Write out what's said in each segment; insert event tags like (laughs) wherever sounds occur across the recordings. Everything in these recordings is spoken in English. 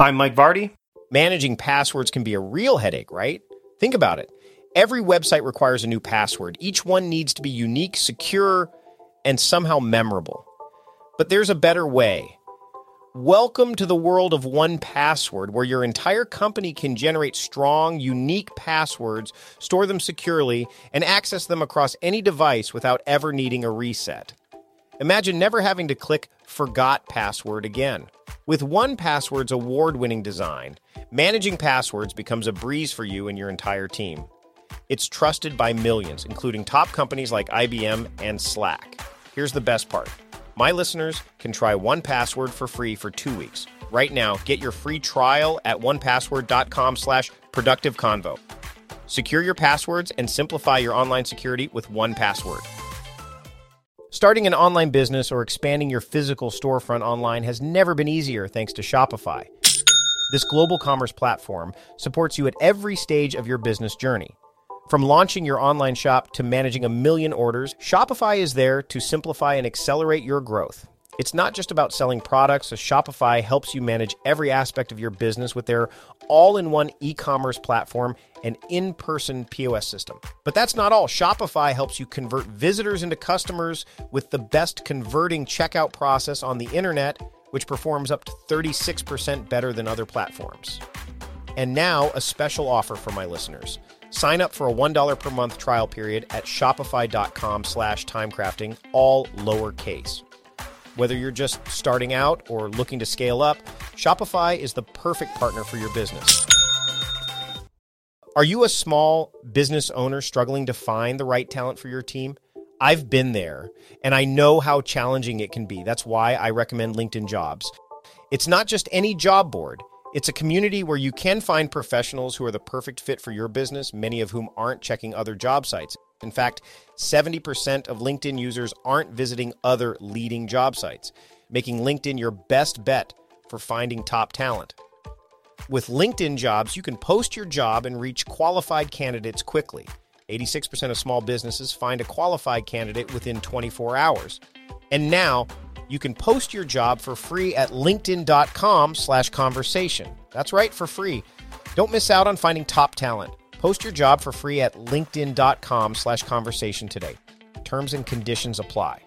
I'm Mike Vardy. Managing passwords can be a real headache, right? Think about it. Every website requires a new password. Each one needs to be unique, secure, and somehow memorable. But there's a better way. Welcome to the world of 1Password, where your entire company can generate strong, unique passwords, store them securely, and access them across any device without ever needing a reset. Imagine never having to click Forgot Password again. With 1Password's award winning design, managing passwords becomes a breeze for you and your entire team. It's trusted by millions, including top companies like IBM and Slack. Here's the best part my listeners can try 1Password for free for two weeks. Right now, get your free trial at onepassword.com slash productive convo. Secure your passwords and simplify your online security with 1Password. Starting an online business or expanding your physical storefront online has never been easier thanks to Shopify. This global commerce platform supports you at every stage of your business journey. From launching your online shop to managing a million orders, Shopify is there to simplify and accelerate your growth. It's not just about selling products, so Shopify helps you manage every aspect of your business with their all in one e commerce platform and in person POS system. But that's not all. Shopify helps you convert visitors into customers with the best converting checkout process on the internet, which performs up to 36% better than other platforms. And now, a special offer for my listeners. Sign up for a $1 per month trial period at shopify.com slash timecrafting, all lowercase. Whether you're just starting out or looking to scale up, Shopify is the perfect partner for your business. Are you a small business owner struggling to find the right talent for your team? I've been there and I know how challenging it can be. That's why I recommend LinkedIn Jobs. It's not just any job board. It's a community where you can find professionals who are the perfect fit for your business, many of whom aren't checking other job sites. In fact, 70% of LinkedIn users aren't visiting other leading job sites, making LinkedIn your best bet for finding top talent. With LinkedIn jobs, you can post your job and reach qualified candidates quickly. 86% of small businesses find a qualified candidate within 24 hours. And now, you can post your job for free at linkedin.com slash conversation. That's right, for free. Don't miss out on finding top talent. Post your job for free at linkedin.com slash conversation today. Terms and conditions apply.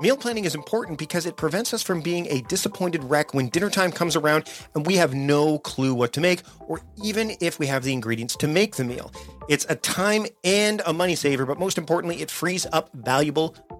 Meal planning is important because it prevents us from being a disappointed wreck when dinner time comes around and we have no clue what to make, or even if we have the ingredients to make the meal. It's a time and a money saver, but most importantly, it frees up valuable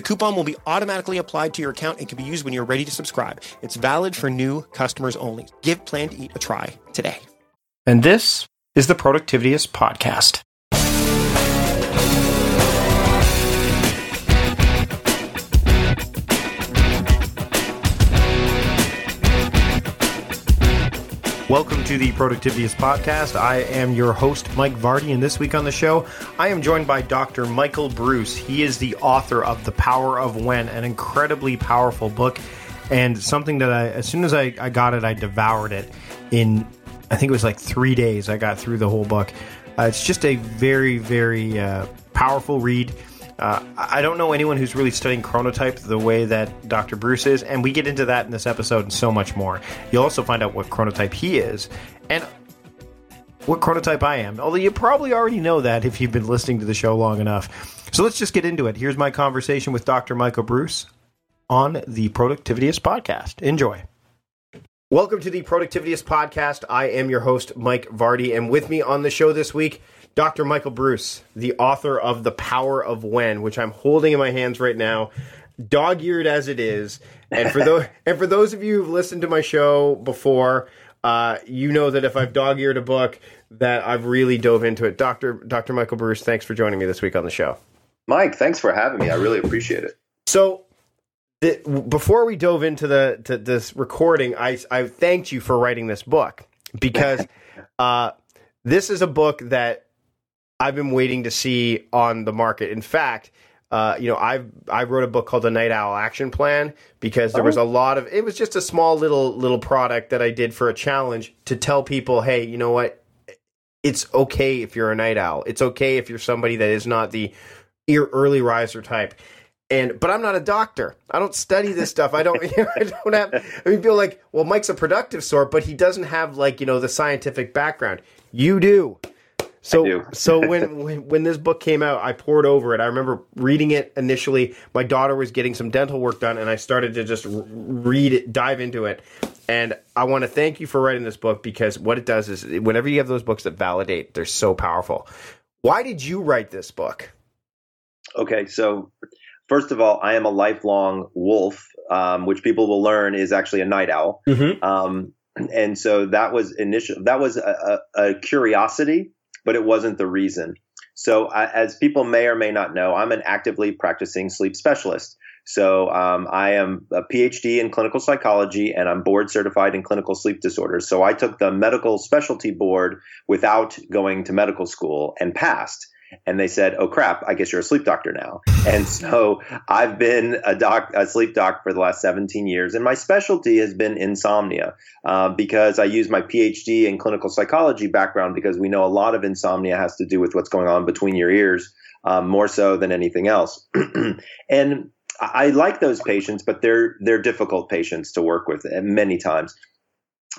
The coupon will be automatically applied to your account and can be used when you're ready to subscribe. It's valid for new customers only. Give Plan to Eat a try today. And this is the Productivityist Podcast. Welcome to the Productivityist Podcast. I am your host, Mike Vardy, and this week on the show, I am joined by Dr. Michael Breus. He is the author of The Power of When, an incredibly powerful book, and something that I, as soon as I, I got it, I devoured it in, I think it was like three days. I got through the whole book. Uh, it's just a very, very uh, powerful read. Uh, I don't know anyone who's really studying chronotype the way that Dr. Breus is, and we get into that in this episode and so much more. You'll also find out what chronotype he is and what chronotype I am. Although you probably already know that if you've been listening to the show long enough. So let's just get into it. Here's my conversation with Dr. Michael Breus on the Productivityist podcast. Enjoy. Welcome to the Productivityist podcast. I am your host, Mike Vardy, and with me on the show this week, Dr. Michael Breus, the author of The Power of When, which I'm holding in my hands right now, dog-eared as it is. And for those (laughs) and for those of you who've listened to my show before, uh, you know that if I've dog-eared a book, that I've really dove into it. Dr. Dr. Michael Breus, thanks for joining me this week on the show. Mike, thanks for having me. I really appreciate it. So, the, before we dove into the to this recording, I I thanked you for writing this book because (laughs) uh, this is a book that I've been waiting to see on the market. In fact, uh, you know, I I wrote a book called the Night Owl Action Plan because there was a lot of it was just a small little little product that I did for a challenge to tell people, hey, you know what, it's okay if you're a night owl. It's okay if you're somebody that is not the early riser type. And but I'm not a doctor. I don't study this stuff. I don't. (laughs) You know, I don't have. I mean, people like, well, Mike's a productive sort, but he doesn't have like you know the scientific background. You do. So (laughs) so when, when this book came out, I poured over it. I remember reading it initially. My daughter was getting some dental work done, and I started to just read it, dive into it. And I want to thank you for writing this book because what it does is whenever you have those books that validate, they're so powerful. Why did you write this book? Okay, so first of all, I am a lifelong wolf, um, which people will learn is actually a night owl. Mm-hmm. Um, and so that was initial. That was a, a, a curiosity but it wasn't the reason. So, as people may or may not know, I'm an actively practicing sleep specialist. So, um, I am a PhD in clinical psychology and I'm board certified in clinical sleep disorders. So, I took the medical specialty board without going to medical school and passed and they said, "Oh crap, I guess you're a sleep doctor now." And (laughs) so I've been a doc, a sleep doc for the last 17 years, and my specialty has been insomnia uh, because I use my PhD in clinical psychology background because we know a lot of insomnia has to do with what's going on between your ears, um, more so than anything else. (clears throat) and I like those patients, but they're they're difficult patients to work with many times.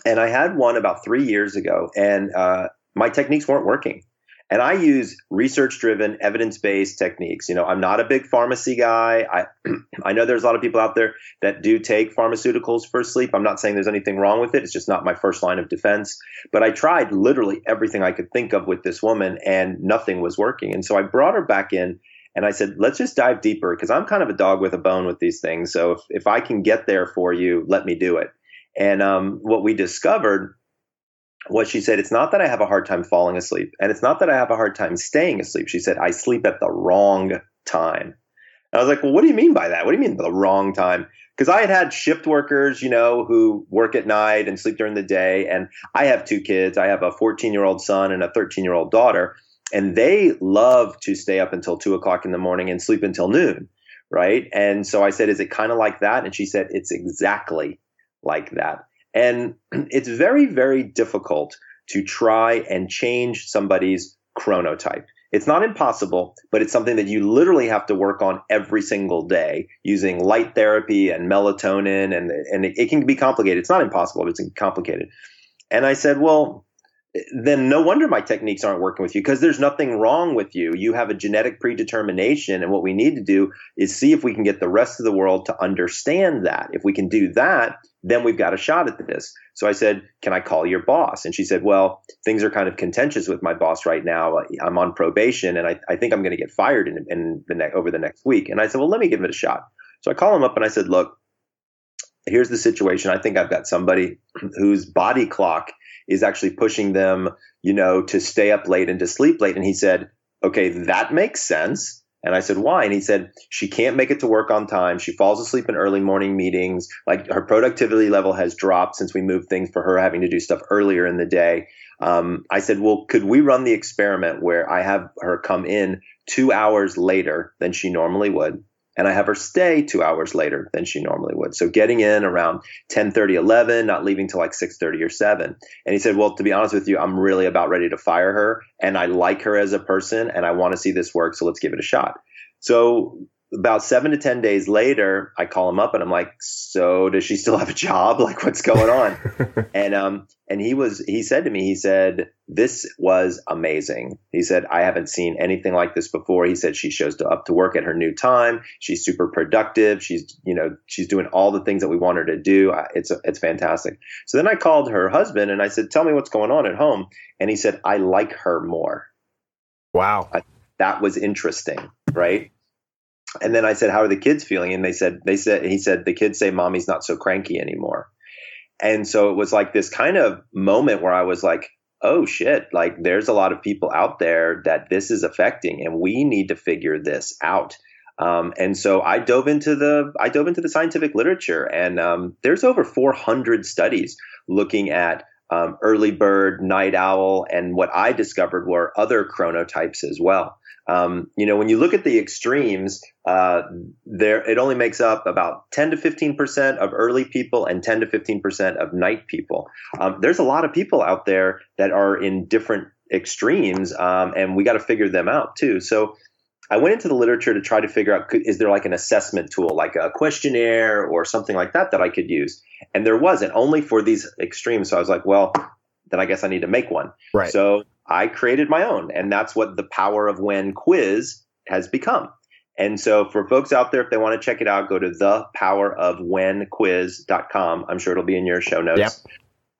And I had one about three years ago, and uh, my techniques weren't working. And I use research driven, evidence based techniques. You know, I'm not a big pharmacy guy. I, (clears throat) I know there's a lot of people out there that do take pharmaceuticals for sleep. I'm not saying there's anything wrong with it. It's just not my first line of defense. But I tried literally everything I could think of with this woman and nothing was working. And so I brought her back in and I said, let's just dive deeper because I'm kind of a dog with a bone with these things. So if, if I can get there for you, let me do it. And um, what we discovered what she said, it's not that I have a hard time falling asleep, and it's not that I have a hard time staying asleep. She said, I sleep at the wrong time. And I was like, well, what do you mean by that? What do you mean the wrong time? Because I had had shift workers, you know, who work at night and sleep during the day. And I have two kids. I have a 14 year old son and a 13 year old daughter. And they love to stay up until two o'clock in the morning and sleep until noon. Right. And so I said, is it kind of like that? And she said, it's exactly like that. And (clears throat) it's very, very difficult to try and change somebody's chronotype. It's not impossible, but it's something that you literally have to work on every single day using light therapy and melatonin, and and it, it can be complicated. It's not impossible, but it's complicated. And I said, well, then no wonder my techniques aren't working with you because there's nothing wrong with you. You have a genetic predetermination. And what we need to do is see if we can get the rest of the world to understand that. If we can do that, then we've got a shot at this. So I said, Can I call your boss? And she said, Well, things are kind of contentious with my boss right now. I'm on probation and I, I think I'm going to get fired in, in the ne- over the next week. And I said, Well, let me give it a shot. So I call him up and I said, Look, here's the situation. I think I've got somebody whose body clock is actually pushing them, you know, to stay up late and to sleep late. And he said, okay, that makes sense. And I said, why? And he said, she can't make it to work on time. She falls asleep in early morning meetings. Like her productivity level has dropped since we moved things for her having to do stuff earlier in the day. Um, I said, well, could we run the experiment where I have her come in two hours later than she normally would? And I have her stay two hours later than she normally would. So getting in around 10, 30, 11, not leaving till like 6, 30 or 7. And he said, well, to be honest with you, I'm really about ready to fire her and I like her as a person and I want to see this work. So let's give it a shot. So about seven to 10 days later, I call him up and I'm like, so does she still have a job? (laughs) Like what's going on? (laughs) and, um, and he was, he said to me, he said, this was amazing. He said, I haven't seen anything like this before. He said, she shows up to work at her new time. She's super productive. She's, you know, she's doing all the things that we want her to do. It's, it's fantastic. So then I called her husband and I said, tell me what's going on at home. And he said, I like her more. Wow. I, that was interesting. Right and then I said, "How are the kids feeling?" And they said, "They said he said the kids say mommy's not so cranky anymore." And so it was like this kind of moment where I was like, oh shit, like there's a lot of people out there that this is affecting, and we need to figure this out. Um, and so I dove into the I dove into the scientific literature, and um, there's over 400 studies looking at um, early bird, night owl, and what I discovered were other chronotypes as well. Um, you know, when you look at the extremes, uh, there it only makes up about 10 to 15 percent of early people and 10 to 15 percent of night people. Um, there's a lot of people out there that are in different extremes, um, and we got to figure them out too. So I went into the literature to try to figure out is there like an assessment tool, like a questionnaire or something like that that I could use, and there wasn't. Only for these extremes. So I was like, well, then I guess I need to make one. Right. So I created my own, and that's what the power of when quiz has become. And so for folks out there, if they want to check it out, go to thepowerofwhenquiz.com. I'm sure it'll be in your show notes. Yep.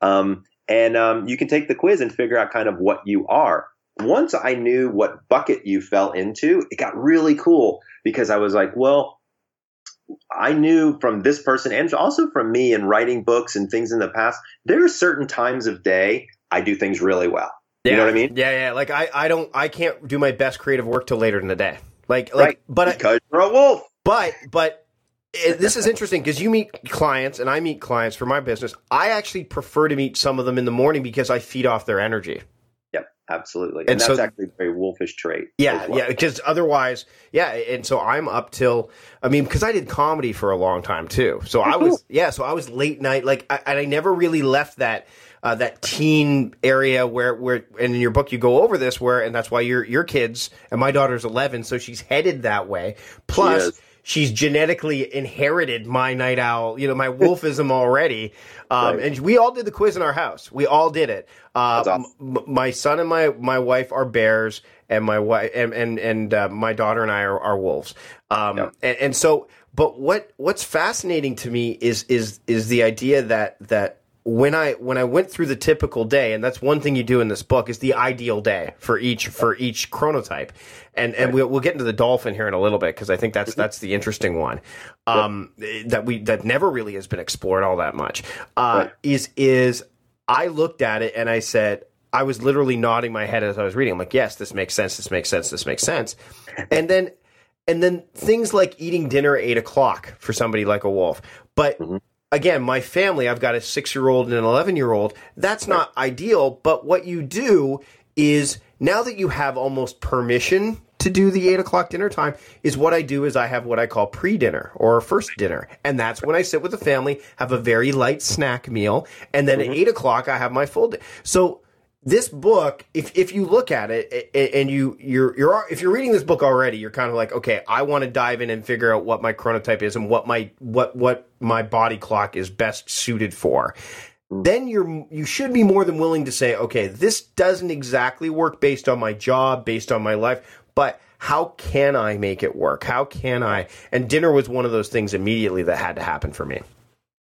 Um, and um, you can take the quiz and figure out kind of what you are once I knew what bucket you fell into, it got really cool because I was like, well, I knew from this person and also from me in writing books and things in the past, there are certain times of day I do things really well. Yeah. You know what I mean? Yeah, yeah. Like I, I don't, I can't do my best creative work till later in the day. Like, like, right. but because I, you're a wolf. But, but it, this is interesting because you meet clients and I meet clients for my business. I actually prefer to meet some of them in the morning because I feed off their energy. Yep, absolutely. And, and that's so, actually a very wolfish trait. Yeah. Well. Yeah. Because otherwise, yeah. And so I'm up till, I mean, because I did comedy for a long time too. So I was, (laughs) yeah. So I was late night, like, I, and I never really left that. Uh, that teen area where where and in your book you go over this where and that's why your your kids and my daughter's 11 so she's headed that way plus she's genetically inherited my night owl, you know, my (laughs) wolfism already. Um, right. And we all did the quiz in our house. We all did it. Uh, awesome. m- my son and my, my wife are bears, and my wife and and, and uh, my daughter and I are, are wolves. Um, yep. and, and so, but what what's fascinating to me is is is the idea that that when I when I went through the typical day, and that's one thing you do in this book is the ideal day for each for each chronotype, and and we'll, we'll get into the dolphin here in a little bit because I think that's that's the interesting one um, that we that never really has been explored all that much. Uh, right. Is is I looked at it and I said I was literally nodding my head as I was reading. I'm like, yes, this makes sense. This makes sense. This makes sense. And then and then things like eating dinner at eight o'clock for somebody like a wolf, but. Mm-hmm again, my family, I've got a six year old and an 11 year old. That's not ideal. But what you do is now that you have almost permission to do the eight o'clock dinner time is what I do is I have what I call pre dinner or first dinner. And that's when I sit with the family, have a very light snack meal. And then mm-hmm. at eight o'clock, I have my full day. So this book, if if you look at it and you you're you're if you're reading this book already, you're kind of like, okay, I want to dive in and figure out what my chronotype is and what my what what my body clock is best suited for. Hmm. Then you're you should be more than willing to say, okay, this doesn't exactly work based on my job, based on my life, but how can I make it work? How can I? And dinner was one of those things immediately that had to happen for me.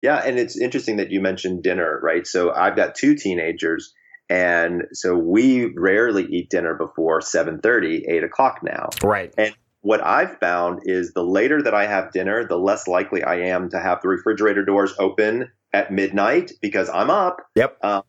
Yeah, and it's interesting that you mentioned dinner, right? So I've got two teenagers and so we rarely eat dinner before 7.30 8 o'clock now right and what i've found is the later that i have dinner the less likely i am to have the refrigerator doors open at midnight because i'm up yep um,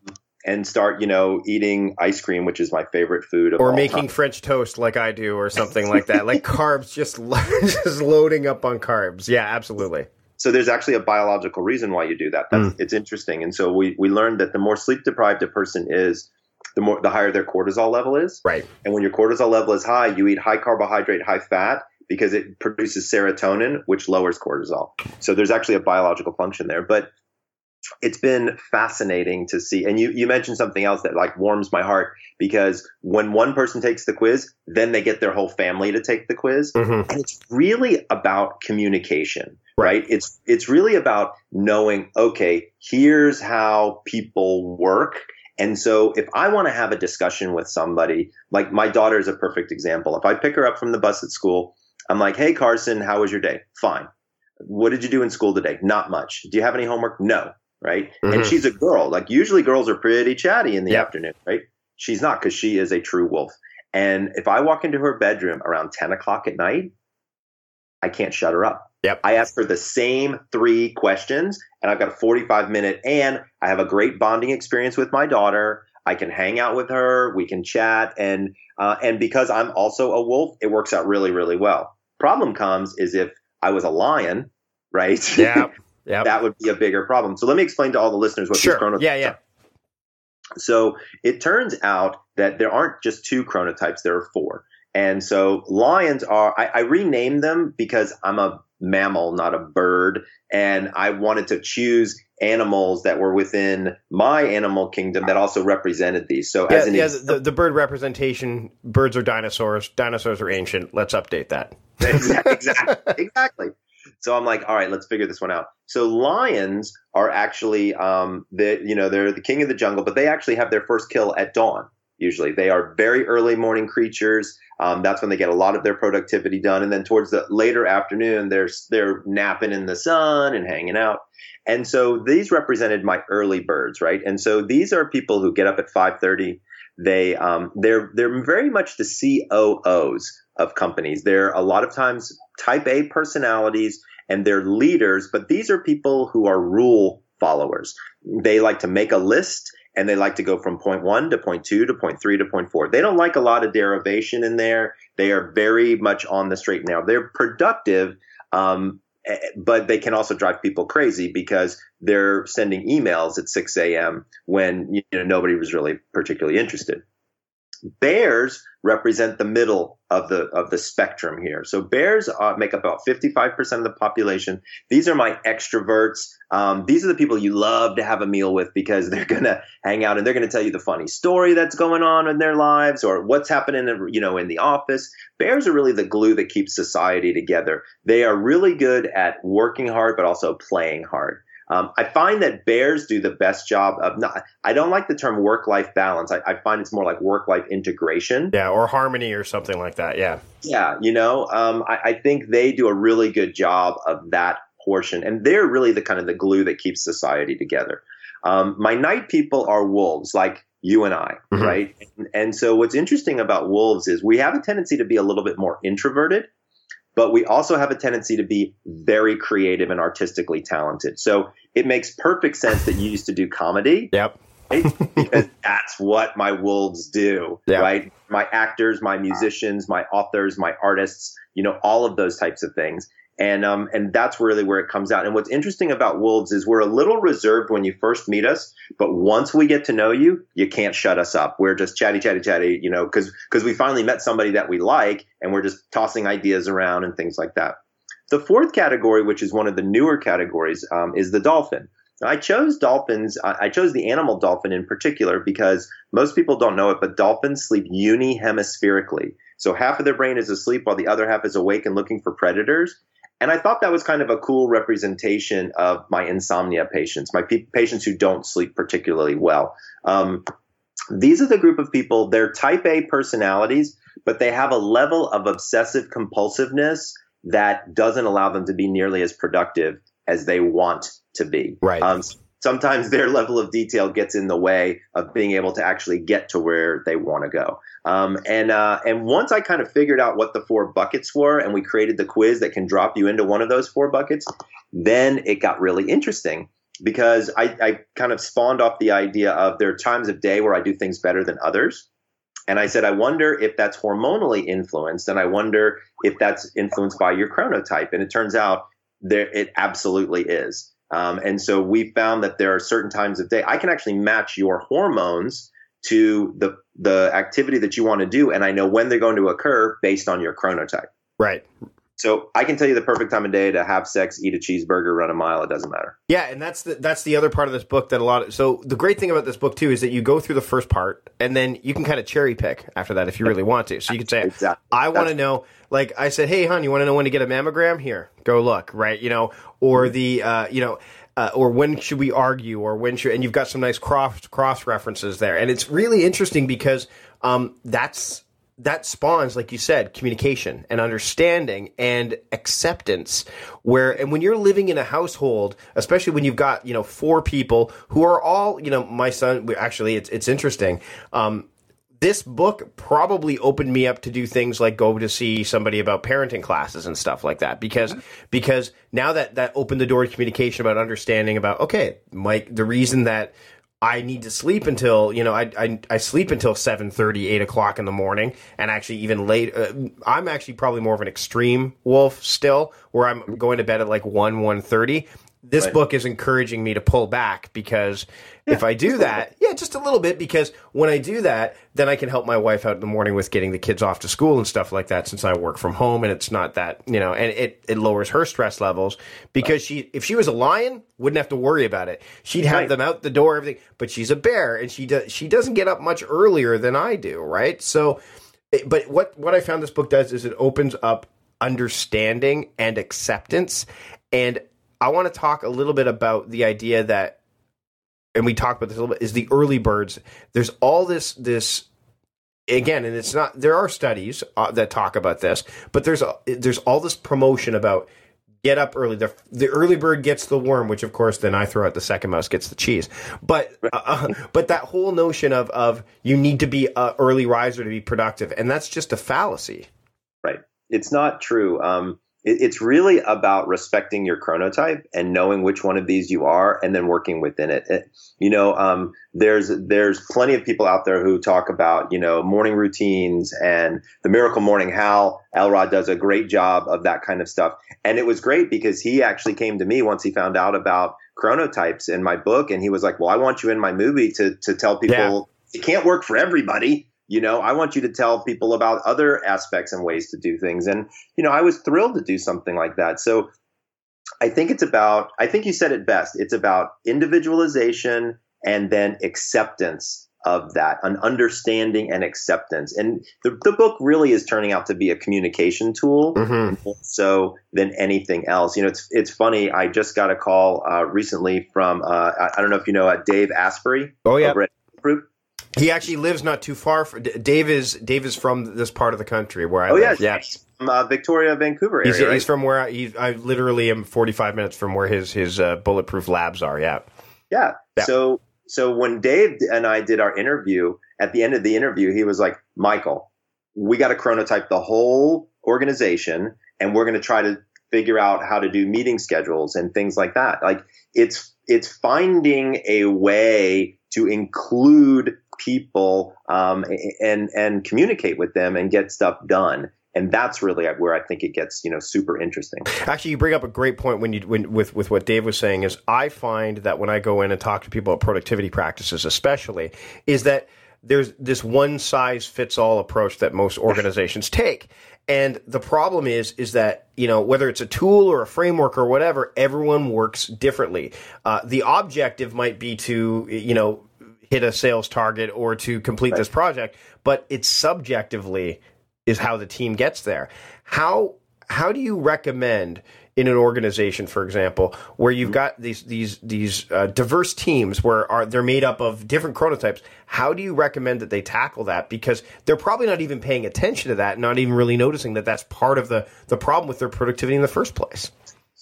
and start, you know, eating ice cream, which is my favorite food. or making time. French toast like I do, or something like that. like (laughs) carbs, just (laughs) just loading up on carbs. Yeah, absolutely. So there's actually a biological reason why you do that. Mm. It's interesting. And so we, we learned that the more sleep deprived a person is, the more the higher their cortisol level is. Right. And when your cortisol level is high, you eat high carbohydrate, high fat because it produces serotonin, which lowers cortisol. So there's actually a biological function there. But it's been fascinating to see. And you, you mentioned something else that like warms my heart because when one person takes the quiz, then they get their whole family to take the quiz. Mm-hmm. And it's really about communication right? It's it's really about knowing, okay, here's how people work. And so if I want to have a discussion with somebody, like my daughter is a perfect example. If I pick her up from the bus at school, I'm like, "Hey Carson, how was your day?" "Fine." "What did you do in school today?" "Not much." "Do you have any homework?" "No." Right? Mm-hmm. And she's a girl. Like usually girls are pretty chatty in the afternoon, right? She's not because she is a true wolf. And if I walk into her bedroom around 10 o'clock at night, I can't shut her up. Yep. I ask her the same three questions, and I've got a 45 minute, and I have a great bonding experience with my daughter. I can hang out with her. We can chat, and uh, and because I'm also a wolf, it works out really really well. Problem comes is if I was a lion, right? Yeah. (laughs) Yeah. that would be a bigger problem. So let me explain to all the listeners what sure. these chronotypes yeah, yeah. are. So it turns out that there aren't just two chronotypes, there are four. And so lions are, I, I renamed them because I'm a mammal, not a bird. And I wanted to choose animals that were within my animal kingdom that also represented these. So Yeah, as an yeah ex- the, the bird representation, birds are dinosaurs, dinosaurs are ancient. Let's update that. (laughs) exactly, exactly. So I'm like, all right, let's figure this one out. So lions are actually, um, the you know, they're the king of the jungle, but they actually have their first kill at dawn. Usually, they are very early morning creatures. Um, that's when they get a lot of their productivity done, and then towards the later afternoon, they're they're napping in the sun and hanging out. And so these represented my early birds, right? And so these are people who get up at 5:30. They um, they're they're very much the COOs of companies. They're a lot of times type A personalities and they're leaders, but these are people who are rule followers. They like to make a list and they like to go from point one to point two to point three to point four. They don't like a lot of derivation in there. They are very much on the straight narrow. They're productive, um, eh, but they can also drive people crazy because they're sending emails at 6 a.m. when you know nobody was really particularly interested. Bears represent the middle of the of the spectrum here. So bears uh, make up about 55% of the population. These are my extroverts. Um, these are the people you love to have a meal with because (laughs) they're gonna hang out and they're gonna tell you the funny story that's going on in their lives or what's happening, you know, in the office. Bears are really the glue that keeps society together. They are really good at working hard but also playing hard. Um, I find that bears do the best job of not. I don't like the term work-life balance. I, I find it's more like work-life integration. Yeah, or harmony or something like that. Yeah. Yeah, you know, um, I, I think they do a really good job of that portion, and they're really the kind of the glue that keeps society together. Um, my night people are wolves, like you and I, Mhm. right? And, and so, what's interesting about wolves is we have a tendency to be a little bit more introverted, but we also have a tendency to be very creative and artistically talented. So it makes perfect sense that you used to do comedy (laughs) Yep. right? because that's what my wolves do, Yeah. right? My actors, my musicians, my authors, my artists, you know, all of those types of things. And um, and that's really where it comes out. And what's interesting about wolves is we're a little reserved when you first meet us, but once we get to know you, you can't shut us up. We're just chatty, chatty, chatty, you know, because because we finally met somebody that we like, and we're just tossing ideas around and things like that. The fourth category, which is one of the newer categories, um, is the dolphin. I chose dolphins. I chose the animal dolphin in particular because most people don't know it, but dolphins sleep unihemispherically. So half of their brain is asleep while the other half is awake and looking for predators. And I thought that was kind of a cool representation of my insomnia patients, my pe- patients who don't sleep particularly well. Um, these are the group of people, they're type A personalities, but they have a level of obsessive compulsiveness that doesn't allow them to be nearly as productive as they want to be. Right. Um, sometimes their level of detail gets in the way of being able to actually get to where they want to go. Um, and uh, and once I kind of figured out what the four buckets were, and we created the quiz that can drop you into one of those four buckets, then it got really interesting because I, I kind of spawned off the idea of there are times of day where I do things better than others. And I said, I wonder if that's hormonally influenced, and I wonder if that's influenced by your chronotype. And it turns out there it absolutely is. Um, and so we found that there are certain times of day I can actually match your hormones to the the activity that you want to do, and I know when they're going to occur based on your chronotype. Right. So I can tell you the perfect time of day to have sex, eat a cheeseburger, run a mile. It doesn't matter. Yeah, and that's the that's the other part of this book that a lot of so the great thing about this book too is that you go through the first part and then you can kind of cherry pick after that if you really want to. So you can say (laughs) Exactly. I want to know like I said, "Hey hon, you want to know when to get a mammogram? Here, go look." Right? You know, or the uh, you know, uh, or when should we argue or when should and you've got some nice cross cross references there. And it's really interesting because um, that's that spawns, like you said, communication and understanding and acceptance. Where and when you're living in a household, especially when you've got you know four people who are all you know, my son. Actually, it's it's interesting. Um, this book probably opened me up to do things like go to see somebody about parenting classes and stuff like that because because now that that opened the door to communication about understanding about okay Mike the reason that I need to sleep until you know I I, I sleep until 7:30, 8 o'clock in the morning, and actually even late. Uh, I'm actually probably more of an extreme wolf still, where I'm going to bed at like one one thirty. this right. book is encouraging me to pull back because yeah, if I do that, yeah, just a little bit, because when I do that, then I can help my wife out in the morning with getting the kids off to school and stuff like that since I work from home and it's not that, you know, and it, it lowers her stress levels because she, if she was a lion, wouldn't have to worry about it. She'd have right. them out the door, everything, but she's a bear and she does, she doesn't get up much earlier than I do, right? So, but what, what I found this book does is it opens up understanding and acceptance and I want to talk a little bit about the idea that, and we talked about this a little bit, is the early birds. There's all this this again, and it's not. There are studies uh, that talk about this, but there's a, there's all this promotion about get up early. The, the early bird gets the worm, which of course then I throw out the second mouse gets the cheese. But uh, uh, but that whole notion of of you need to be an early riser to be productive, and that's just a fallacy. It's not true. Um, it's really about respecting your chronotype and knowing which one of these you are and then working within it, it you know um, there's there's plenty of people out there who talk about you know morning routines and the miracle morning hal elrod does a great job of that kind of stuff and it was great because he actually came to me once he found out about chronotypes in my book and he was like well i want you in my movie to to tell people yeah. it can't work for everybody you know, I want you to tell people about other aspects and ways to do things. And, you know, I was thrilled to do something like that. So I think it's about, I think you said it best. It's about individualization and then acceptance of that, an understanding and acceptance. And the, the book really is turning out to be a communication tool, mm-hmm. so than anything else. You know, it's it's funny. I just got a call uh, recently from uh, I, I, don't know if you know uh, Dave Asprey. Oh yeah. He actually lives not too far. From, Dave is Dave is from this part of the country where I oh, live. Yeah, from uh, Victoria, Vancouver area. He's, right? he's from where I, he, I literally am 45 minutes from where his his uh, bulletproof labs are. Yeah. yeah. yeah. So so when Dave and I did our interview, at the end of the interview, he was like, "Michael, we got to chronotype the whole organization, and we're going to try to figure out how to do meeting schedules and things like that. Like it's it's finding a way to include people um, and and communicate with them and get stuff done and that's really where I think it gets you know super interesting. Actually, you bring up a great point when you when, with with what Dave was saying is I find that when I go in and talk to people about productivity practices, especially, is that there's this one size fits all approach that most organizations take. And the problem is, is that, you know, whether it's a tool or a framework or whatever, everyone works differently. Uh, the objective might be to, you know, hit a sales target or to complete right. this project, but it's subjectively is how the team gets there. How how do you recommend in an organization, for example, where you've mm-hmm. got these these these uh, diverse teams where are they're made up of different chronotypes? How do you recommend that they tackle that? Because they're probably not even paying attention to that, not even really noticing that that's part of the the problem with their productivity in the first place.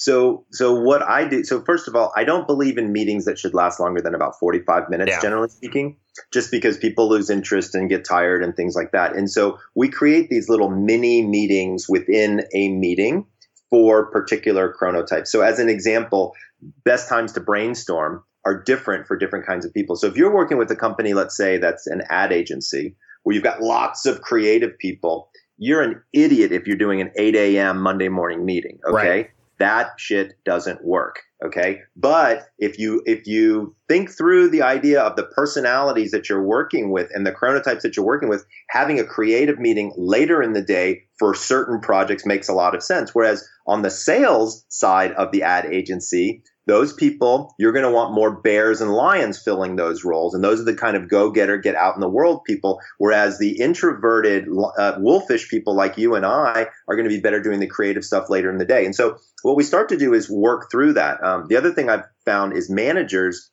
So, so what I do, so first of all, I don't believe in meetings that should last longer than about 45 minutes, yeah. generally speaking, just because people lose interest and get tired and things like that. And so we create these little mini meetings within a meeting for particular chronotypes. So as an example, best times to brainstorm are different for different kinds of people. So if you're working with a company, let's say that's an ad agency where you've got lots of creative people, you're an idiot if you're doing an 8 a.m. Monday morning meeting. Okay. Right that shit doesn't work okay? But if you if you think through the idea of the personalities that you're working with and the chronotypes that you're working with having a creative meeting later in the day for certain projects makes a lot of sense. Whereas on the sales side of the ad agency those people, you're going to want more bears and lions filling those roles. And those are the kind of go getter, get out in the world people. Whereas the introverted, uh, wolfish people like you and I are going to be better doing the creative stuff later in the day. And so what we start to do is work through that. Um, the other thing I've found is managers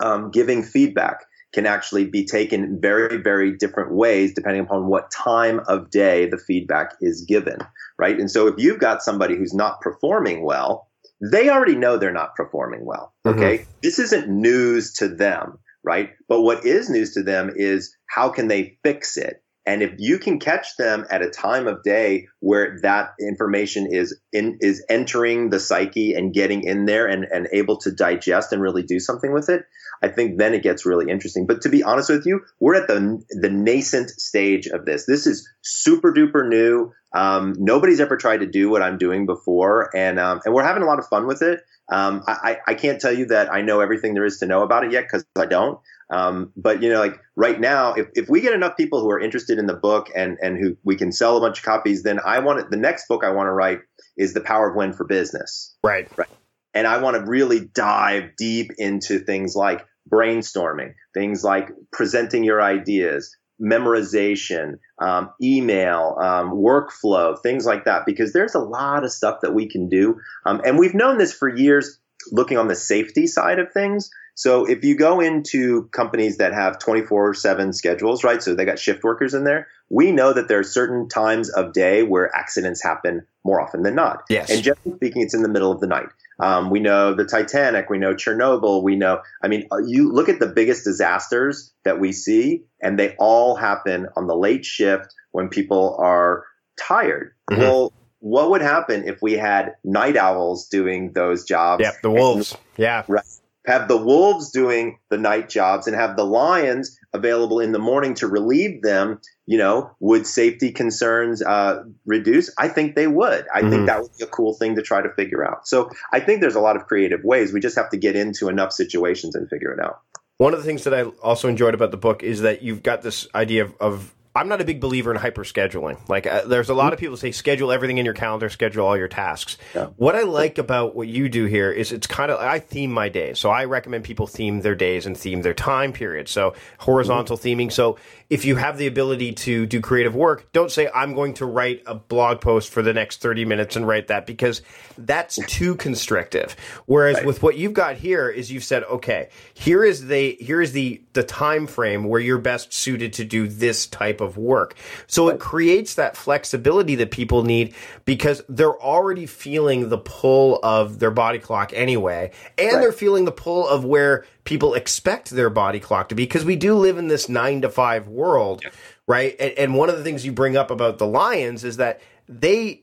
um, giving feedback can actually be taken very, very different ways depending upon what time of day the feedback is given, right? And so if you've got somebody who's not performing well, they already know they're not performing well. Mm-hmm. Okay. Mm-hmm. This isn't news to them, right? But what is news to them is how can they fix it? And if you can catch them at a time of day where that information is in, is entering the psyche and getting in there and, and able to digest and really do something with it, I think then it gets really interesting. But to be honest with you, we're at the the nascent stage of this. This is super duper new. Um, nobody's ever tried to do what I'm doing before, and um, and we're having a lot of fun with it. Um, I, I can't tell you that I know everything there is to know about it yet because I don't. Um, but you know, like right now, if, if we get enough people who are interested in the book and and who we can sell a bunch of copies, then I want it, the next book I want to write is the Power of When for Business. Right. Right. And I want to really dive deep into things like brainstorming, things like presenting your ideas, memorization, um, email, um, workflow, things like that, because there's a lot of stuff that we can do. Um, and we've known this for years looking on the safety side of things. So if you go into companies that have 24 7 schedules, right? So they got shift workers in there. We know that there are certain times of day where accidents happen more often than not. Yes. And generally speaking, it's in the middle of the night. Um, we know the Titanic, we know Chernobyl, we know, I mean, uh, you look at the biggest disasters that we see, and they all happen on the late shift when people are tired. Mhm. Well, what would happen if we had night owls doing those jobs? Yeah, the wolves. Yeah. Right. Have the wolves doing the night jobs and have the lions available in the morning to relieve them. You know, would safety concerns uh, reduce? I think they would. I Mhm. think that would be a cool thing to try to figure out. So I think there's a lot of creative ways. We just have to get into enough situations and figure it out. One of the things that I also enjoyed about the book is that you've got this idea of, of I'm not a big believer in hyper scheduling. Like, uh, there's a lot of people say schedule everything in your calendar, schedule all your tasks. Yeah. What I like about what you do here is it's kind of I theme my days. So I recommend people theme their days and theme their time period. So horizontal theming. So if you have the ability to do creative work, don't say I'm going to write a blog post for the next 30 minutes and write that because that's too constrictive. Whereas with what you've got here is you've said, okay, here is the here is the the time frame where you're best suited to do this type of work. So it creates that flexibility that people need because they're already feeling the pull of their body clock anyway, and Right. they're feeling the pull of where people expect their body clock to be because we do live in this nine to five world, right? And, and one of the things you bring up about the Lions is that they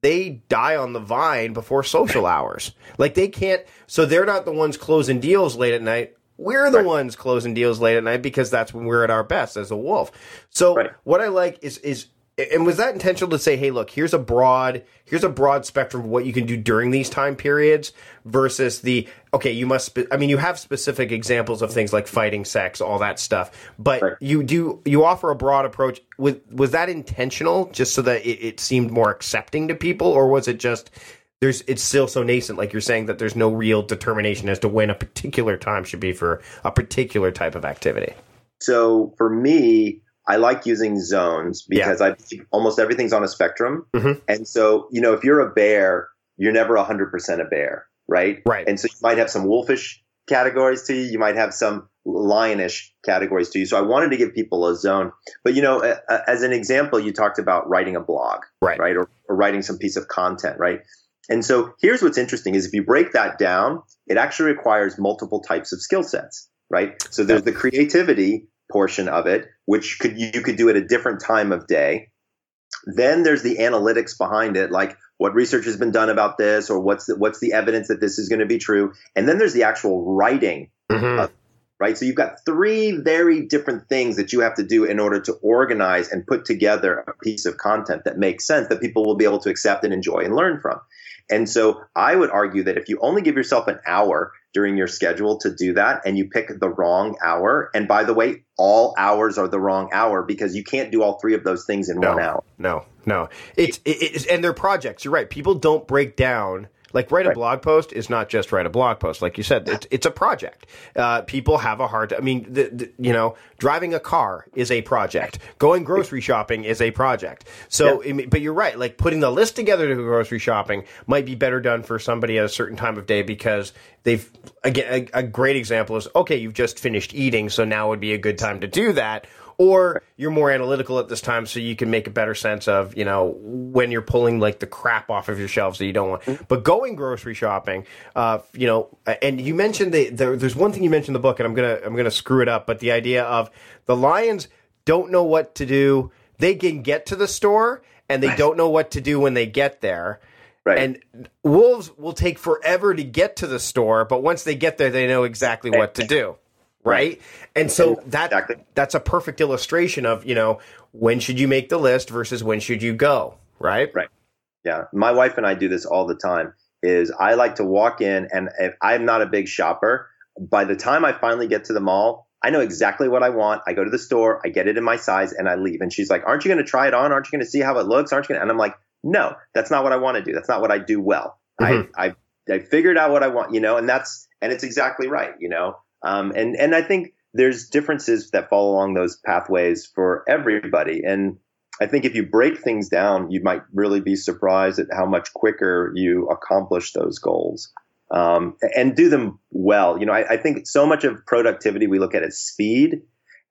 they die on the vine before social hours. Like they can't, so they're not the ones closing deals late at night. We're the Right. ones closing deals late at night because that's when we're at our best as a wolf. So Right. what I like is is and was that intentional to say, hey, look, here's a broad here's a broad spectrum of what you can do during these time periods versus the okay, you must. Spe- I mean, you have specific examples of things like fighting, sex, all that stuff, but Right. you do you offer a broad approach. Was was that intentional, just so that it, it seemed more accepting to people, or was it just there's it's still so nascent, like you're saying that there's no real determination as to when a particular time should be for a particular type of activity? So for me, I like using zones because I think almost everything's on a spectrum. Mhm. And so, you know, if you're a bear, you're never 100% a bear, right? Right. And so you might have some wolfish categories to you. You might have some lionish categories to you. So I wanted to give people a zone. But, you know, a- a- as an example, you talked about writing a blog, Right. right? Or, or writing some piece of content, right? And so here's what's interesting is if you break that down, it actually requires multiple types of skill sets, right? So there's the creativity portion of it, which could you could do at a different time of day. Then there's the analytics behind it, like what research has been done about this, or what's the, what's the evidence that this is going to be true. And then there's the actual writing Mhm. right? So you've got three very different things that you have to do in order to organize and put together a piece of content that makes sense that people will be able to accept and enjoy and learn from. And so I would argue that if you only give yourself an hour during your schedule to do that and you pick the wrong hour, and by the way, all hours are the wrong hour because you can't do all three of those things in No. one hour. No, no. It's it, it's and they're projects. You're right. People don't break down. Like write a blog post is not just write a blog post. Like you said, it's, it's a project. Uh, people have a hard. Time. I mean, the, the, you know, driving a car is a project. Going grocery shopping is a project. So, mean, but you're right. Like putting the list together to go grocery shopping might be better done for somebody at a certain time of day because they've again a, a great example is okay. You've just finished eating, so now would be a good time to do that or you're more analytical at this time so you can make a better sense of you know when you're pulling like the crap off of your shelves that you don't want but going grocery shopping uh, you know and you mentioned the, the there's one thing you mentioned in the book and i'm gonna i'm gonna screw it up but the idea of the lions don't know what to do they can get to the store and they right. don't know what to do when they get there. Right. And wolves will take forever to get to the store, but once they get there, they know exactly what to do. Right. And so that exactly. that's a perfect illustration of, you know, when should you make the list versus when should you go. Right. Right. Yeah. My wife and I do this all the time is I like to walk in and if I'm not a big shopper, by the time I finally get to the mall, I know exactly what I want. I go to the store, I get it in my size, and I leave. And she's like, "Aren't you going to try it on? Aren't you going to see how it looks? Aren't you?" Gonna? And I'm like, "No, that's not what I want to do. That's not what I do well. Mm-hmm. I, I I figured out what I want, you know, and that's and it's exactly right, you know. Um, and and I think there's differences that fall along those pathways for everybody. And I think if you break things down, you might really be surprised at how much quicker you accomplish those goals um, and do them well. You know, I, I, think so much of productivity we look at as speed,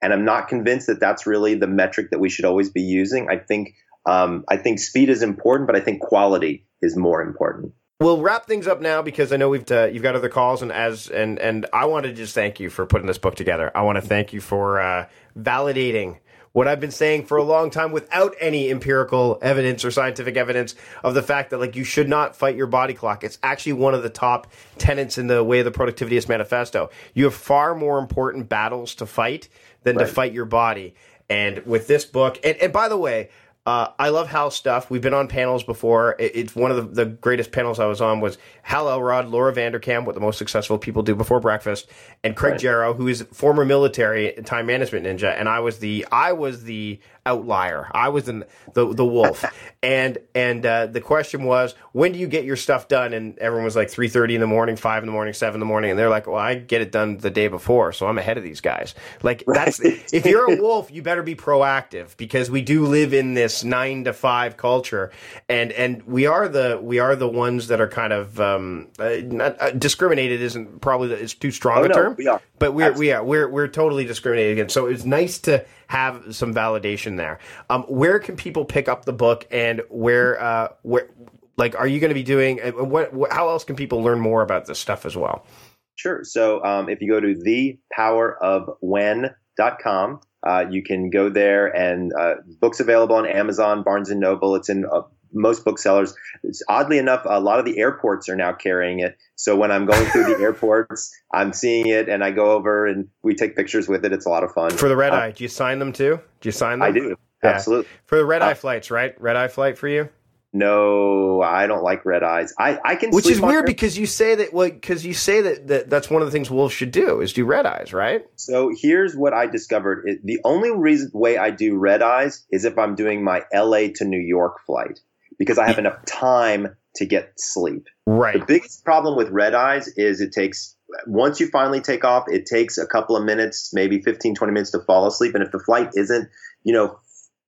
and I'm not convinced that that's really the metric that we should always be using. I think um, I think speed is important, but I think quality is more important. We'll wrap things up now because I know we've uh, you've got other calls and as and and I want to just thank you for putting this book together. I want to thank you for uh, validating what I've been saying for a long time without any empirical evidence or scientific evidence of the fact that like you should not fight your body clock. It's actually one of the top tenets in the way of the productivityist manifesto. You have far more important battles to fight than right. to fight your body. And with this book, and, and by the way, uh, I love Hal's stuff. We've been on panels before. It, it's one of the, the, greatest panels I was on was Hal Elrod, Laura Vanderkam, what the most successful people do before breakfast, and Craig right. Jarrow, who is former military time management ninja. And I was the I was the outlier. I was in the the wolf, (laughs) and and uh, the question was, when do you get your stuff done? And everyone was like three thirty in the morning, five in the morning, seven in the morning, and they're like, well, I get it done the day before, so I'm ahead of these guys. Like that's if you're a wolf, you better be proactive because we do live in this nine to five culture, and and we are the we are the ones that are kind of um, uh, not, uh, discriminated. Isn't probably the, it's too strong oh, a no, term, we are. but we're Absolutely. we are we're we're totally discriminated against. So it's nice to have some validation there. Um, where can people pick up the book, and where uh, where like are you going to be doing? Uh, what, what, how else can people learn more about this stuff as well? Sure. So um, if you go to thepowerofwhen.com, uh, you can go there and uh, books available on Amazon, Barnes and Noble. It's in uh, most booksellers. It's, oddly enough, a lot of the airports are now carrying it. So when I'm going through the (laughs) airports, I'm seeing it and I go over and we take pictures with it. It's a lot of fun. For the red uh, eye, do you sign them too? Do you sign them? I do. Yeah. Absolutely. For the red eye uh, flights, right? Red eye flight for you? No, I don't like red eyes. I, I can, which is weird because you say that, well, because you say that, that that's one of the things wolves should do is do red eyes, right? So here's what I discovered: the only reason way I do red eyes is if I'm doing my L.A. to New York flight because I have enough time to get sleep. Right. The biggest problem with red eyes is it takes once you finally take off, it takes a couple of minutes, maybe 15, 20 minutes to fall asleep. And if the flight isn't, you know,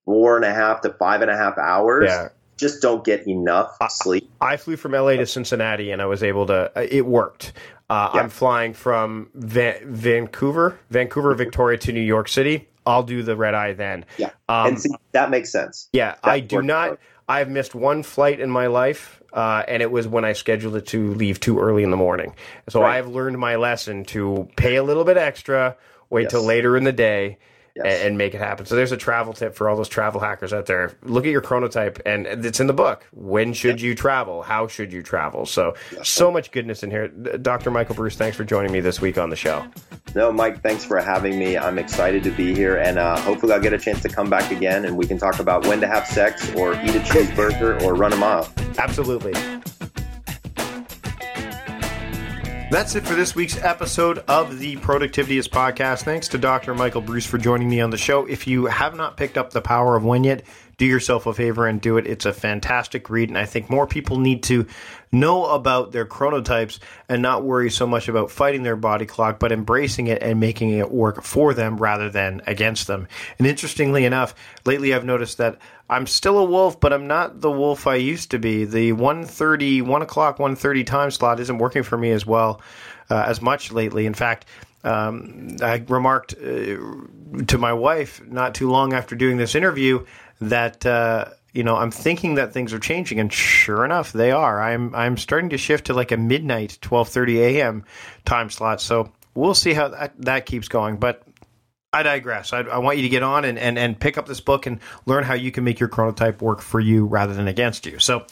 four and a half to five and a half hours, yeah. Just don't get enough sleep. I, I flew from LA to Cincinnati and I was able to, uh, it worked. Uh, yeah. I'm flying from Va- Vancouver, Vancouver, Victoria to New York City. I'll do the red eye then. Yeah. Um, and see, that makes sense. Yeah. That I do not. I've missed one flight in my life, uh, and it was when I scheduled it to leave too early in the morning. So right. I've learned my lesson to pay a little bit extra, wait yes. till later in the day, yes. and, and, make it happen. So there's a travel tip for all those travel hackers out there. Look at your chronotype, and it's in the book. When should you travel? How should you travel? So yes. so much goodness in here. Dr. Michael Breus, thanks for joining me this week on the show. No, Mike, thanks for having me. I'm excited to be here, and uh, hopefully I'll get a chance to come back again, and we can talk about when to have sex, or eat a cheeseburger, or run a mile. Absolutely. That's it for this week's episode of the Productivityist podcast. Thanks to Dr. Michael Breus for joining me on the show. If you have not picked up The Power of When yet, do yourself a favor and do it. It's a fantastic read, and I think more people need to know about their chronotypes and not worry so much about fighting their body clock, but embracing it and making it work for them rather than against them. And interestingly enough, lately I've noticed that I'm still a wolf, but I'm not the wolf I used to be. The 1.30, 1 o'clock, 1.30 time slot isn't working for me as well, uh, as much lately. In fact, um, I remarked uh, to my wife not too long after doing this interview that uh, you know I'm thinking that things are changing, and sure enough, they are. I'm I'm starting to shift to like a midnight, 12:30 a.m. time slot. So we'll see how that, that keeps going. But I digress. I, I, want you to get on and, and, and pick up this book and learn how you can make your chronotype work for you rather than against you. So,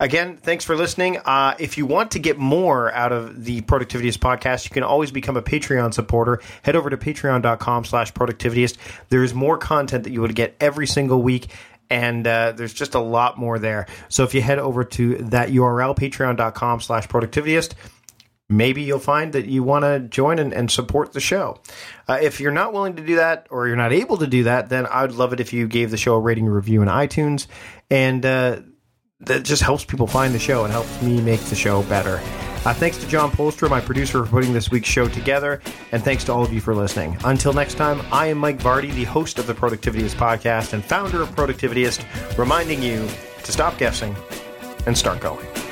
again, thanks for listening. Uh, if you want to get more out of the Productivityist podcast, you can always become a Patreon supporter. Head over to patreon.com slash productivityist. There's more content that you would get every single week and uh, there's just a lot more there. So if you head over to that URL, patreon.com slash productivityist, maybe you'll find that you want to join and, and, support the show. Uh, if you're not willing to do that or you're not able to do that, then I'd love it if you gave the show a rating review in iTunes. And uh, that just helps people find the show and helps me make the show better. Uh, thanks to John Polstra, my producer, for putting this week's show together. And thanks to all of you for listening. Until next time, I am Mike Vardy, the host of the Productivityist podcast and founder of Productivityist, reminding you to stop guessing and start going.